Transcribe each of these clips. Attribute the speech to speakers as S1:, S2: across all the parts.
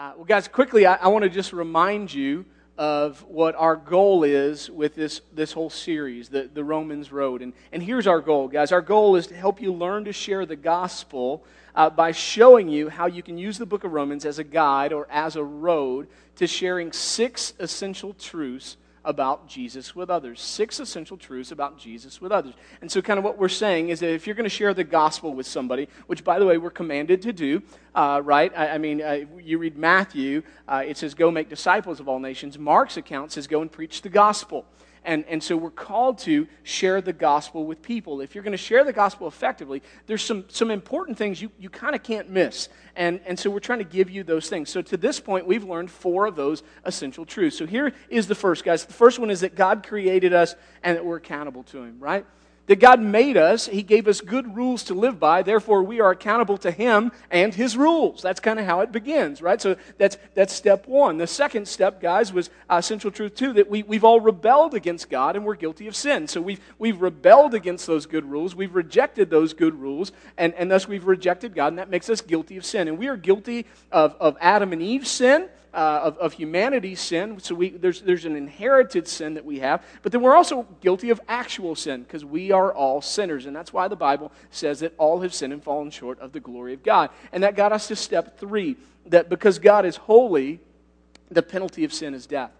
S1: Uh, well, guys, quickly, I, I want to just remind you of what our goal is with this, this whole series, the, the Romans Road. And, and here's our goal, guys. Our goal is to help you learn to share the gospel uh, by showing you how you can use the book of Romans as a guide or as a road to sharing six essential truths about Jesus with others. Six essential truths about Jesus with others. And so, kind of what we're saying is that if you're going to share the gospel with somebody, which, by the way, we're commanded to do, uh, right? I, I mean, uh, you read Matthew, uh, it says, Go make disciples of all nations. Mark's account says, Go and preach the gospel. And, and so we're called to share the gospel with people. If you're going to share the gospel effectively, there's some, some important things you, you kind of can't miss. And, and so we're trying to give you those things. So to this point, we've learned four of those essential truths. So here is the first, guys. The first one is that God created us and that we're accountable to Him, right? That God made us, He gave us good rules to live by, therefore we are accountable to Him and His rules. That's kind of how it begins, right? So that's, that's step one. The second step, guys, was uh, central truth two that we, we've all rebelled against God and we're guilty of sin. So we've, we've rebelled against those good rules, we've rejected those good rules, and, and thus we've rejected God, and that makes us guilty of sin. And we are guilty of, of Adam and Eve's sin uh, of, of humanity's sin. So we, there's, there's an inherited sin that we have. But then we're also guilty of actual sin because we are all sinners. And that's why the Bible says that all have sinned and fallen short of the glory of God. And that got us to step three that because God is holy, the penalty of sin is death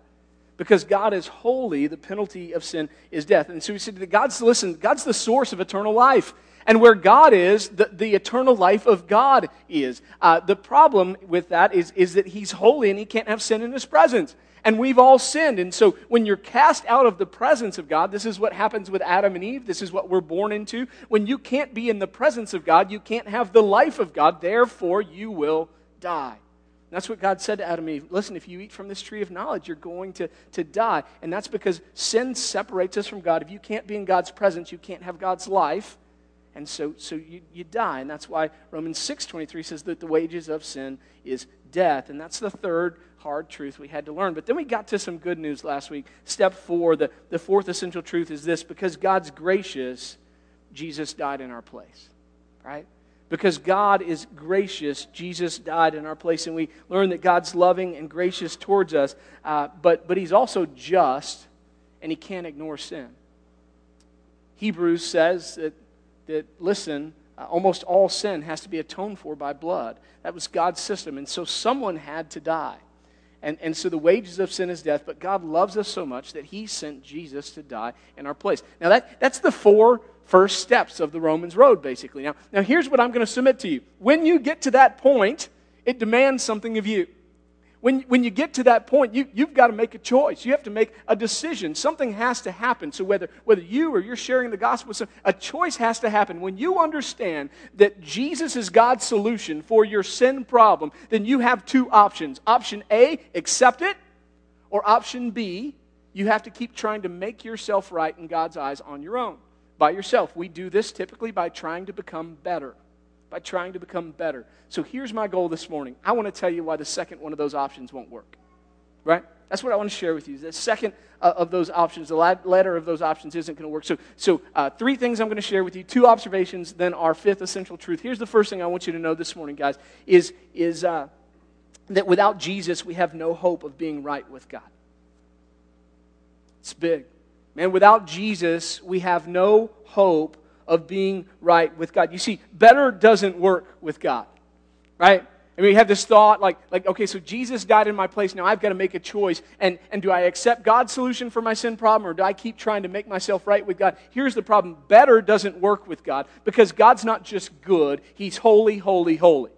S1: because God is holy, the penalty of sin is death. And so we said that God's, listen, God's the source of eternal life. And where God is, the, the eternal life of God is. Uh, the problem with that is, is that He's holy and He can't have sin in His presence. And we've all sinned. And so when you're cast out of the presence of God, this is what happens with Adam and Eve. This is what we're born into. When you can't be in the presence of God, you can't have the life of God. Therefore, you will die. That's what God said to Adam and Eve. Listen, if you eat from this tree of knowledge, you're going to, to die. And that's because sin separates us from God. If you can't be in God's presence, you can't have God's life. And so, so you, you die. And that's why Romans 6.23 says that the wages of sin is death. And that's the third hard truth we had to learn. But then we got to some good news last week. Step four, the, the fourth essential truth is this because God's gracious, Jesus died in our place. Right? Because God is gracious, Jesus died in our place. And we learn that God's loving and gracious towards us, uh, but, but He's also just, and He can't ignore sin. Hebrews says that that, listen, uh, almost all sin has to be atoned for by blood. That was God's system. And so someone had to die. And, and so the wages of sin is death, but God loves us so much that he sent Jesus to die in our place. Now, that, that's the four first steps of the Romans road, basically. Now, now here's what I'm going to submit to you. When you get to that point, it demands something of you. When, when you get to that point, you, you've got to make a choice. You have to make a decision. Something has to happen. So, whether, whether you or you're sharing the gospel, a choice has to happen. When you understand that Jesus is God's solution for your sin problem, then you have two options. Option A, accept it, or option B, you have to keep trying to make yourself right in God's eyes on your own, by yourself. We do this typically by trying to become better by trying to become better. So here's my goal this morning. I want to tell you why the second one of those options won't work. Right? That's what I want to share with you. The second uh, of those options, the letter of those options isn't going to work. So, so uh, three things I'm going to share with you, two observations, then our fifth essential truth. Here's the first thing I want you to know this morning, guys, is, is uh, that without Jesus, we have no hope of being right with God. It's big. Man, without Jesus, we have no hope of being right with God. You see, better doesn't work with God, right? I mean, you have this thought like, like, okay, so Jesus died in my place. Now I've got to make a choice. And, and do I accept God's solution for my sin problem or do I keep trying to make myself right with God? Here's the problem better doesn't work with God because God's not just good, He's holy, holy, holy.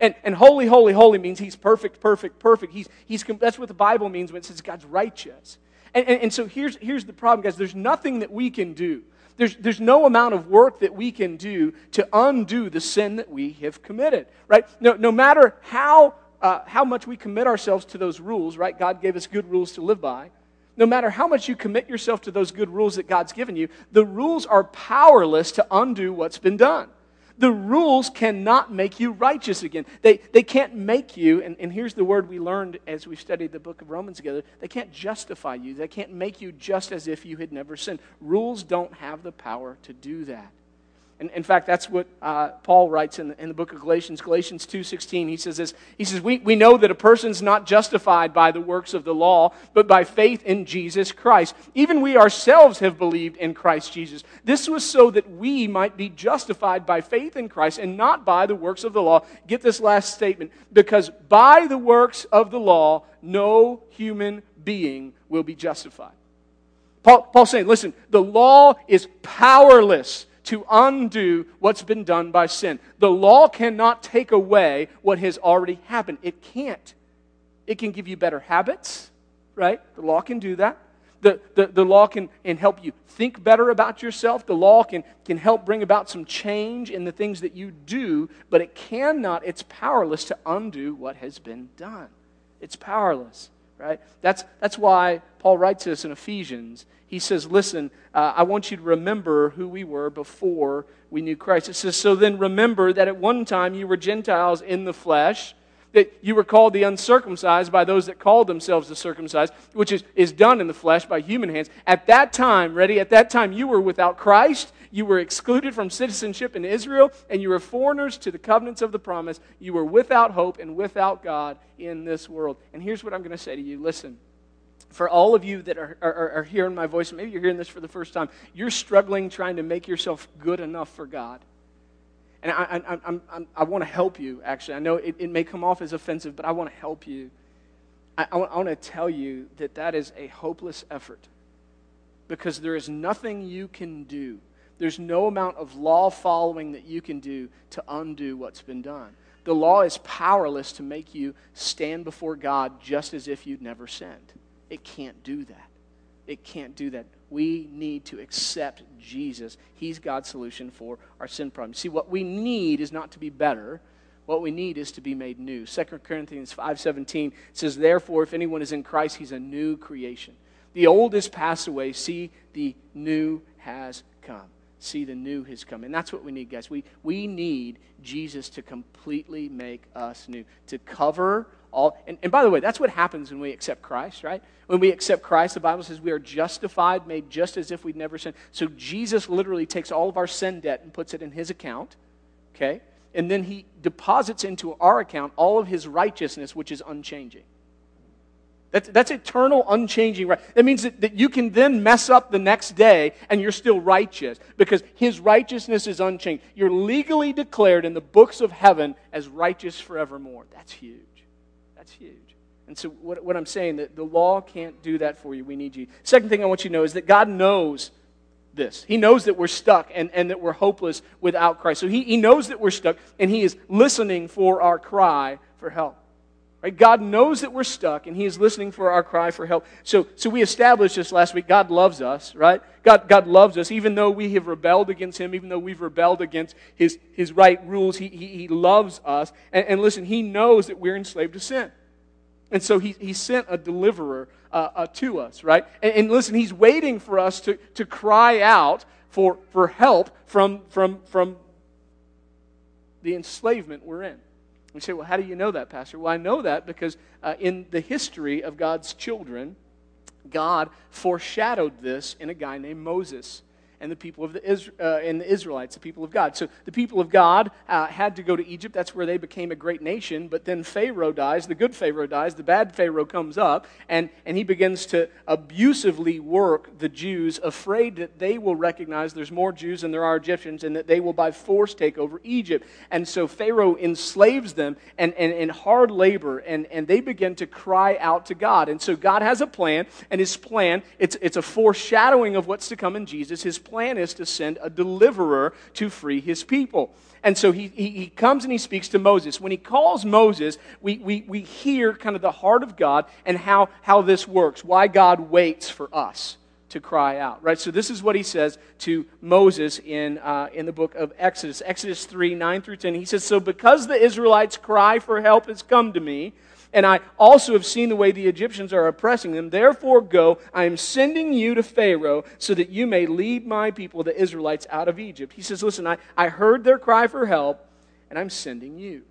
S1: And, and holy, holy, holy means He's perfect, perfect, perfect. He's, he's, that's what the Bible means when it says God's righteous. And, and, and so here's, here's the problem, guys. There's nothing that we can do there's, there's no amount of work that we can do to undo the sin that we have committed, right? No, no matter how, uh, how much we commit ourselves to those rules, right? God gave us good rules to live by. No matter how much you commit yourself to those good rules that God's given you, the rules are powerless to undo what's been done. The rules cannot make you righteous again. They, they can't make you, and, and here's the word we learned as we studied the book of Romans together they can't justify you. They can't make you just as if you had never sinned. Rules don't have the power to do that. And in fact, that's what uh, Paul writes in the, in the book of Galatians, Galatians 2.16. He says this, he says, we, we know that a person's not justified by the works of the law, but by faith in Jesus Christ. Even we ourselves have believed in Christ Jesus. This was so that we might be justified by faith in Christ and not by the works of the law. Get this last statement. Because by the works of the law, no human being will be justified. Paul, Paul's saying, listen, the law is powerless to undo what's been done by sin. The law cannot take away what has already happened. It can't. It can give you better habits, right? The law can do that. The, the, the law can, can help you think better about yourself. The law can, can help bring about some change in the things that you do, but it cannot, it's powerless to undo what has been done. It's powerless right? That's, that's why Paul writes this in Ephesians. He says, Listen, uh, I want you to remember who we were before we knew Christ. It says, So then remember that at one time you were Gentiles in the flesh, that you were called the uncircumcised by those that called themselves the circumcised, which is, is done in the flesh by human hands. At that time, ready, at that time you were without Christ you were excluded from citizenship in Israel, and you were foreigners to the covenants of the promise. You were without hope and without God in this world. And here's what I'm going to say to you listen. For all of you that are, are, are hearing my voice, maybe you're hearing this for the first time, you're struggling trying to make yourself good enough for God. And I, I, I, I, want to help you, actually. I know it, it may come off as offensive, but I want to help you. I, I want to tell you that that is a hopeless effort because there is nothing you can do there's no amount of law following that you can do to undo what's been done. The law is powerless to make you stand before God just as if you'd never sinned. It can't do that. It can't do that. We need to accept Jesus. He's God's solution for our sin problem. See, what we need is not to be better. What we need is to be made new. 2 Corinthians 5:17 says, "Therefore, if anyone is in Christ, he's a new creation. The old has passed away; see, the new has come." See the new has come. And that's what we need, guys. We, we need Jesus to completely make us new, to cover all. And, and by the way, that's what happens when we accept Christ, right? When we accept Christ, the Bible says we are justified, made just as if we'd never sinned. So Jesus literally takes all of our sin debt and puts it in his account, okay? And then he deposits into our account all of his righteousness, which is unchanging. That's, that's eternal, unchanging right. That means that, that you can then mess up the next day and you're still righteous because his righteousness is unchanged. You're legally declared in the books of heaven as righteous forevermore. That's huge. That's huge. And so, what, what I'm saying, that the law can't do that for you. We need you. Second thing I want you to know is that God knows this. He knows that we're stuck and, and that we're hopeless without Christ. So, he, he knows that we're stuck and He is listening for our cry for help. Right? God knows that we're stuck, and He is listening for our cry for help. So, so we established this last week. God loves us, right? God, God loves us, even though we have rebelled against Him, even though we've rebelled against His, his right rules. He, he, he loves us. And, and listen, He knows that we're enslaved to sin. And so He, he sent a deliverer uh, uh, to us, right? And, and listen, He's waiting for us to, to cry out for, for help from, from, from the enslavement we're in. We say, well, how do you know that, Pastor? Well, I know that because uh, in the history of God's children, God foreshadowed this in a guy named Moses and the people of the, uh, and the Israelites, the people of God. So the people of God uh, had to go to Egypt. That's where they became a great nation. But then Pharaoh dies. The good Pharaoh dies. The bad Pharaoh comes up, and, and he begins to abusively work the Jews, afraid that they will recognize there's more Jews than there are Egyptians, and that they will by force take over Egypt. And so Pharaoh enslaves them and, and, in hard labor, and, and they begin to cry out to God. And so God has a plan, and his plan, it's, it's a foreshadowing of what's to come in Jesus. His plan plan is to send a deliverer to free his people. And so he, he, he, comes and he speaks to Moses. When he calls Moses, we, we, we hear kind of the heart of God and how, how this works, why God waits for us to cry out, right? So this is what he says to Moses in, uh, in the book of Exodus. Exodus 3, 9 through 10. He says, So because the Israelites' cry for help has come to me, and I also have seen the way the Egyptians are oppressing them. Therefore, go. I am sending you to Pharaoh so that you may lead my people, the Israelites, out of Egypt. He says, Listen, I, I heard their cry for help, and I'm sending you.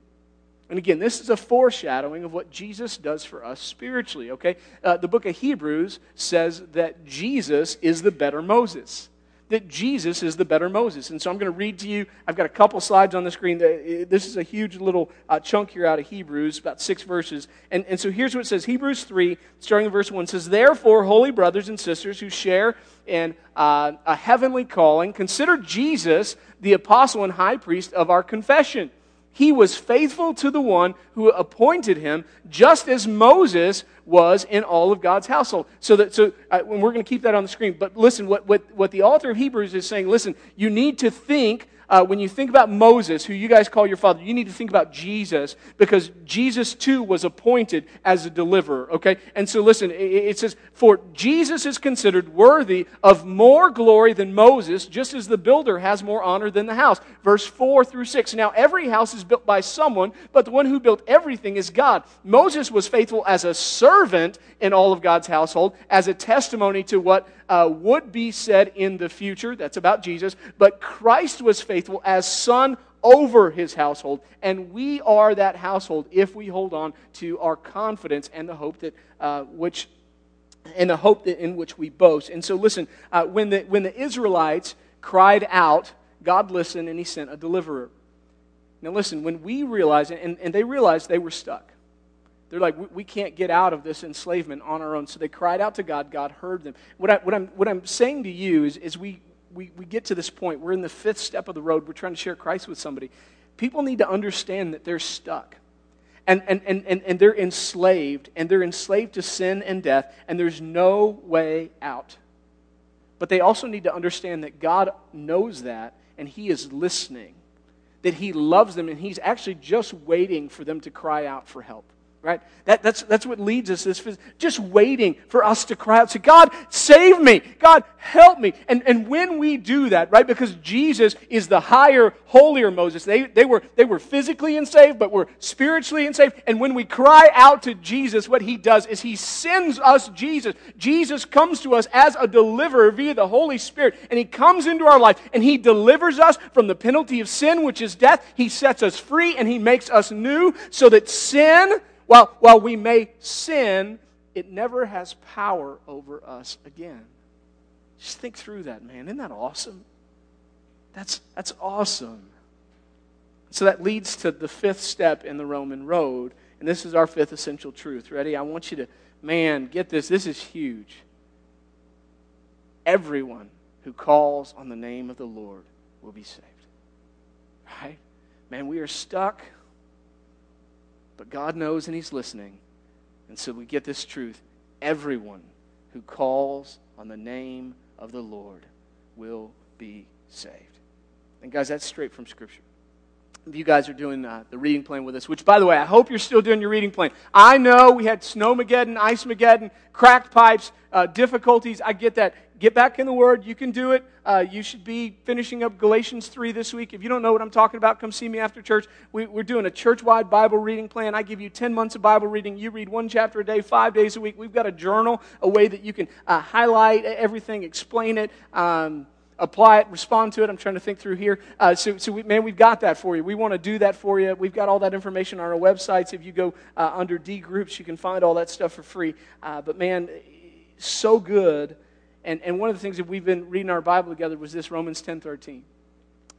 S1: And again, this is a foreshadowing of what Jesus does for us spiritually, okay? Uh, the book of Hebrews says that Jesus is the better Moses that Jesus is the better Moses. And so I'm going to read to you. I've got a couple slides on the screen. This is a huge little uh, chunk here out of Hebrews, about six verses. And, and so here's what it says Hebrews 3, starting in verse 1 says, Therefore, holy brothers and sisters who share in uh, a heavenly calling, consider Jesus the apostle and high priest of our confession he was faithful to the one who appointed him, just as Moses was in all of God's household. So that so uh, we're going to keep that on the screen. But listen, what, what what the author of Hebrews is saying. Listen, you need to think uh, when you think about Moses, who you guys call your father, you need to think about Jesus because Jesus too was appointed as a deliverer, okay? And so listen, it says, For Jesus is considered worthy of more glory than Moses, just as the builder has more honor than the house. Verse 4 through 6. Now, every house is built by someone, but the one who built everything is God. Moses was faithful as a servant in all of God's household, as a testimony to what uh, would be said in the future. That's about Jesus. But Christ was faithful as son over his household. And we are that household if we hold on to our confidence and the hope that uh, which and the hope that in which we boast. And so, listen, uh, when, the, when the Israelites cried out, God listened and he sent a deliverer. Now, listen, when we realized, and, and they realized they were stuck, they're like, we, we can't get out of this enslavement on our own. So they cried out to God. God heard them. What, I, what, I'm, what I'm saying to you is, is we, we, we get to this point. We're in the fifth step of the road. We're trying to share Christ with somebody. People need to understand that they're stuck. And, and, and, and, and they're enslaved. And they're enslaved to sin and death. And there's no way out. But they also need to understand that God knows that. And He is listening. That He loves them. And He's actually just waiting for them to cry out for help right? That, that's, that's what leads us, is just waiting for us to cry out, say, God, save me. God, help me. And, and when we do that, right, because Jesus is the higher, holier Moses, they, they, were, they were physically enslaved, but were spiritually enslaved. And when we cry out to Jesus, what he does is he sends us Jesus. Jesus comes to us as a deliverer via the Holy Spirit, and he comes into our life, and he delivers us from the penalty of sin, which is death. He sets us free, and he makes us new so that sin while, while we may sin, it never has power over us again. Just think through that, man. Isn't that awesome? That's, that's awesome. So that leads to the fifth step in the Roman road. And this is our fifth essential truth. Ready? I want you to, man, get this. This is huge. Everyone who calls on the name of the Lord will be saved. Right? Man, we are stuck but God knows and He's listening. And so we get this truth. Everyone who calls on the name of the Lord will be saved. And guys, that's straight from Scripture. You guys are doing uh, the reading plan with us, which, by the way, I hope you're still doing your reading plan. I know we had Snowmageddon, Ice Mageddon, cracked pipes, uh, difficulties. I get that. Get back in the Word. You can do it. Uh, you should be finishing up Galatians 3 this week. If you don't know what I'm talking about, come see me after church. We, are doing a church wide Bible reading plan. I give you 10 months of Bible reading. You read one chapter a day, five days a week. We've got a journal, a way that you can uh, highlight everything, explain it. Um, apply it, respond to it. I'm trying to think through here. Uh, so, so we, man, we've got that for you. We want to do that for you. We've got all that information on our websites. If you go uh, under D groups, you can find all that stuff for free. Uh, but man, so good and, and one of the things that we've been reading our Bible together was this Romans 10 13.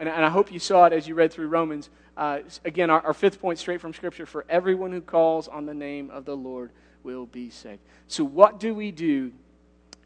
S1: And, and I hope you saw it as you read through Romans. Uh, again, our, our fifth point straight from Scripture for everyone who calls on the name of the Lord will be saved. So, what do we do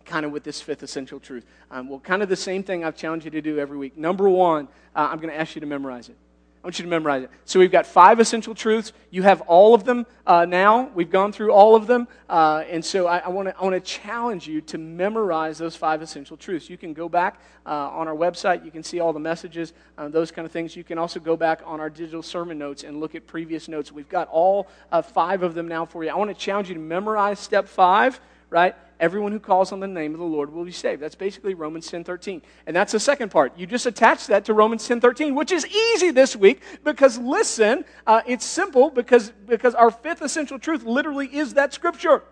S1: kind of with this fifth essential truth? Um, well, kind of the same thing I've challenged you to do every week. Number one, uh, I'm going to ask you to memorize it. I want you to memorize it. So we've got five essential truths. You have all of them uh, now. We've gone through all of them. Uh, and so I, I want to challenge you to memorize those five essential truths. You can go back uh, on our website. You can see all the messages, uh, those kind of things. You can also go back on our digital sermon notes and look at previous notes. We've got all uh, five of them now for you. I want to challenge you to memorize step five, right? Everyone who calls on the name of the Lord will be saved. That's basically Romans 10:13. And that's the second part. You just attach that to Romans 10:13, which is easy this week because listen, uh, it's simple because because our fifth essential truth literally is that scripture.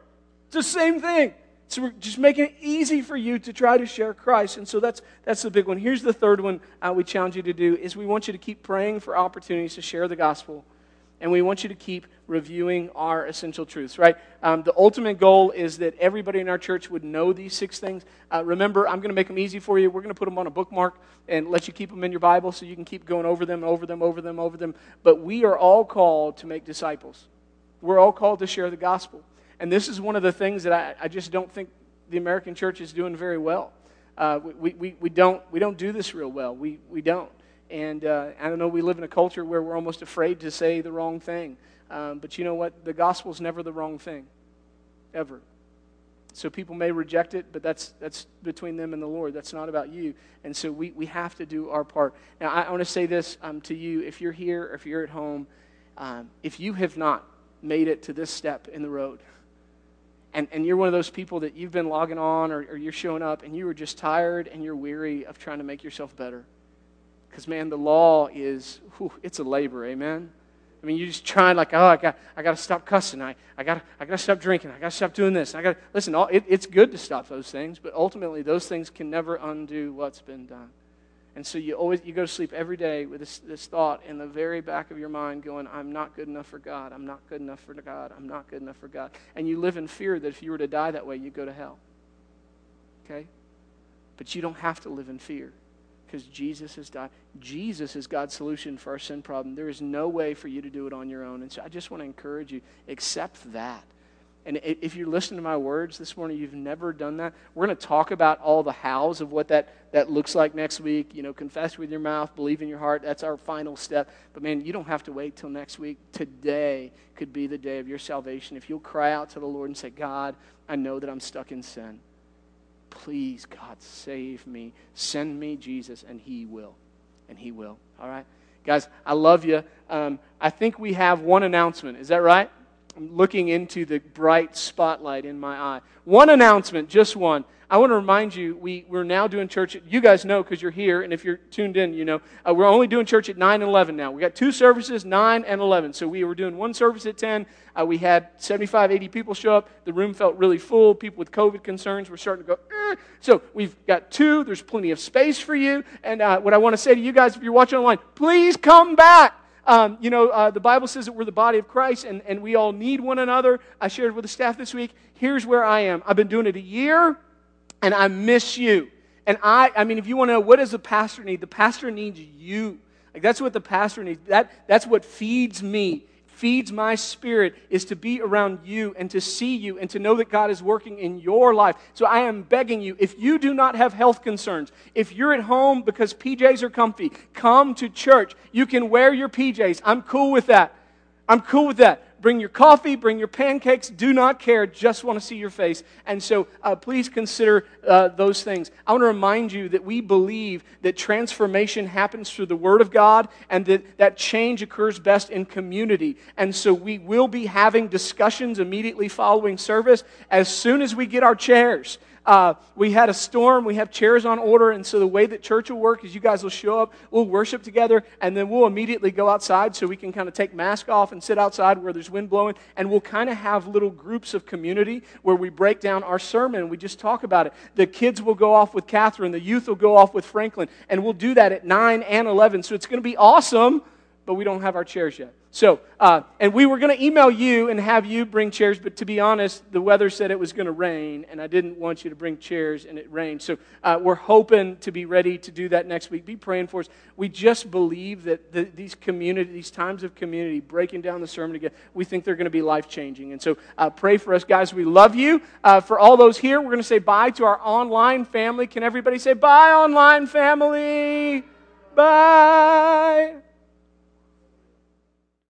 S1: It's the same thing. So we're just making it easy for you to try to share Christ. And so that's, that's the big one. Here's the third one uh, we challenge you to do is we want you to keep praying for opportunities to share the gospel And we want you to keep reviewing our essential truths, right? Um, the ultimate goal is that everybody in our church would know these six things. Uh, remember, I'm going to make them easy for you. We're going to put them on a bookmark and let you keep them in your Bible so you can keep going over them, over them, over them, over them. But we are all called to make disciples. We're all called to share the gospel. And this is one of the things that I, I just don't think the American church is doing very well. Uh, we, we, we, don't, we don't do this real well. We, we don't. And uh, I don't know, we live in a culture where we're almost afraid to say the wrong thing. Um, but you know what? The gospel is never the wrong thing, ever. So people may reject it, but that's, that's between them and the Lord. That's not about you. And so we, we have to do our part. Now, I, want to say this um, to you. If you're here, if you're at home, um, if you have not made it to this step in the road, and, and you're one of those people that you've been logging on or, or you're showing up and you are just tired and you're weary of trying to make yourself better. Because, man, the law is, whew, it's a labor, amen? I mean, you're just trying like, oh, I got, I got to stop cussing. I, I got, I got to stop drinking. I got to stop doing this. I got to listen. All, it, it's good to stop those things, but ultimately, those things can never undo what's been done. And so you always you go to sleep every day with this, this thought in the very back of your mind, going, "I'm not good enough for God. I'm not good enough for God. I'm not good enough for God." And you live in fear that if you were to die that way, you'd go to hell. Okay, but you don't have to live in fear because Jesus has died. Jesus is God's solution for our sin problem. There is no way for you to do it on your own. And so I just want to encourage you accept that. And if you're listening to my words this morning, you've never done that. We're going to talk about all the hows of what that, that looks like next week. You know, confess with your mouth, believe in your heart. That's our final step. But man, you don't have to wait till next week. Today could be the day of your salvation. If you'll cry out to the Lord and say, God, I know that I'm stuck in sin. Please, God, save me. Send me Jesus, and He will. And He will. All right? Guys, I love you. Um, I think we have one announcement. Is that right? I'm looking into the bright spotlight in my eye. One announcement, just one. I want to remind you, we, we're now doing church. you guys know because you're here, and if you're tuned in, you know. Uh, we're only doing church at 9 and 11 now. We got two services, 9 and 11. So we were doing one service at 10. Uh, we had 75, 80 people show up. The room felt really full. People with COVID concerns were starting to go, eh. So we've got two. There's plenty of space for you. And uh, what I want to say to you guys, if you're watching online, please come back. Um, you know, uh, the Bible says that we're the body of Christ and, and we all need one another. I shared with the staff this week. Here's where I am. I've been doing it a year and I miss you. And I, I mean, if you want to know what does the pastor need, the pastor needs you. Like that's what the pastor needs. That, that's what feeds me feeds my spirit is to be around you and to see you and to know that God is working in your life. So I am begging you, if you do not have health concerns, if you're at home because PJs are comfy, come to church. You can wear your PJs. I'm cool with that. I'm cool with that. Bring your coffee, bring your pancakes. Do not care. Just want to see your face. And so uh, please consider uh, those things. I want to remind you that we believe that transformation happens through the Word of God and that that change occurs best in community. And so we will be having discussions immediately following service as soon as we get our chairs. Uh, we had a storm. We have chairs on order. And so the way that church will work is you guys will show up, we'll worship together, and then we'll immediately go outside so we can kind of take mask off and sit outside where there's wind blowing. And we'll kind of have little groups of community where we break down our sermon and we just talk about it. The kids will go off with Catherine, the youth will go off with Franklin, and we'll do that at 9 and 11. So it's going to be awesome, but we don't have our chairs yet. So, uh, and we were going to email you and have you bring chairs, but to be honest, the weather said it was going to rain, and I didn't want you to bring chairs, and it rained. So, uh, we're hoping to be ready to do that next week. Be praying for us. We just believe that the, these community, these times of community, breaking down the sermon again, we think they're going to be life changing. And so, uh, pray for us, guys. We love you. Uh, for all those here, we're going to say bye to our online family. Can everybody say bye, online family? Bye.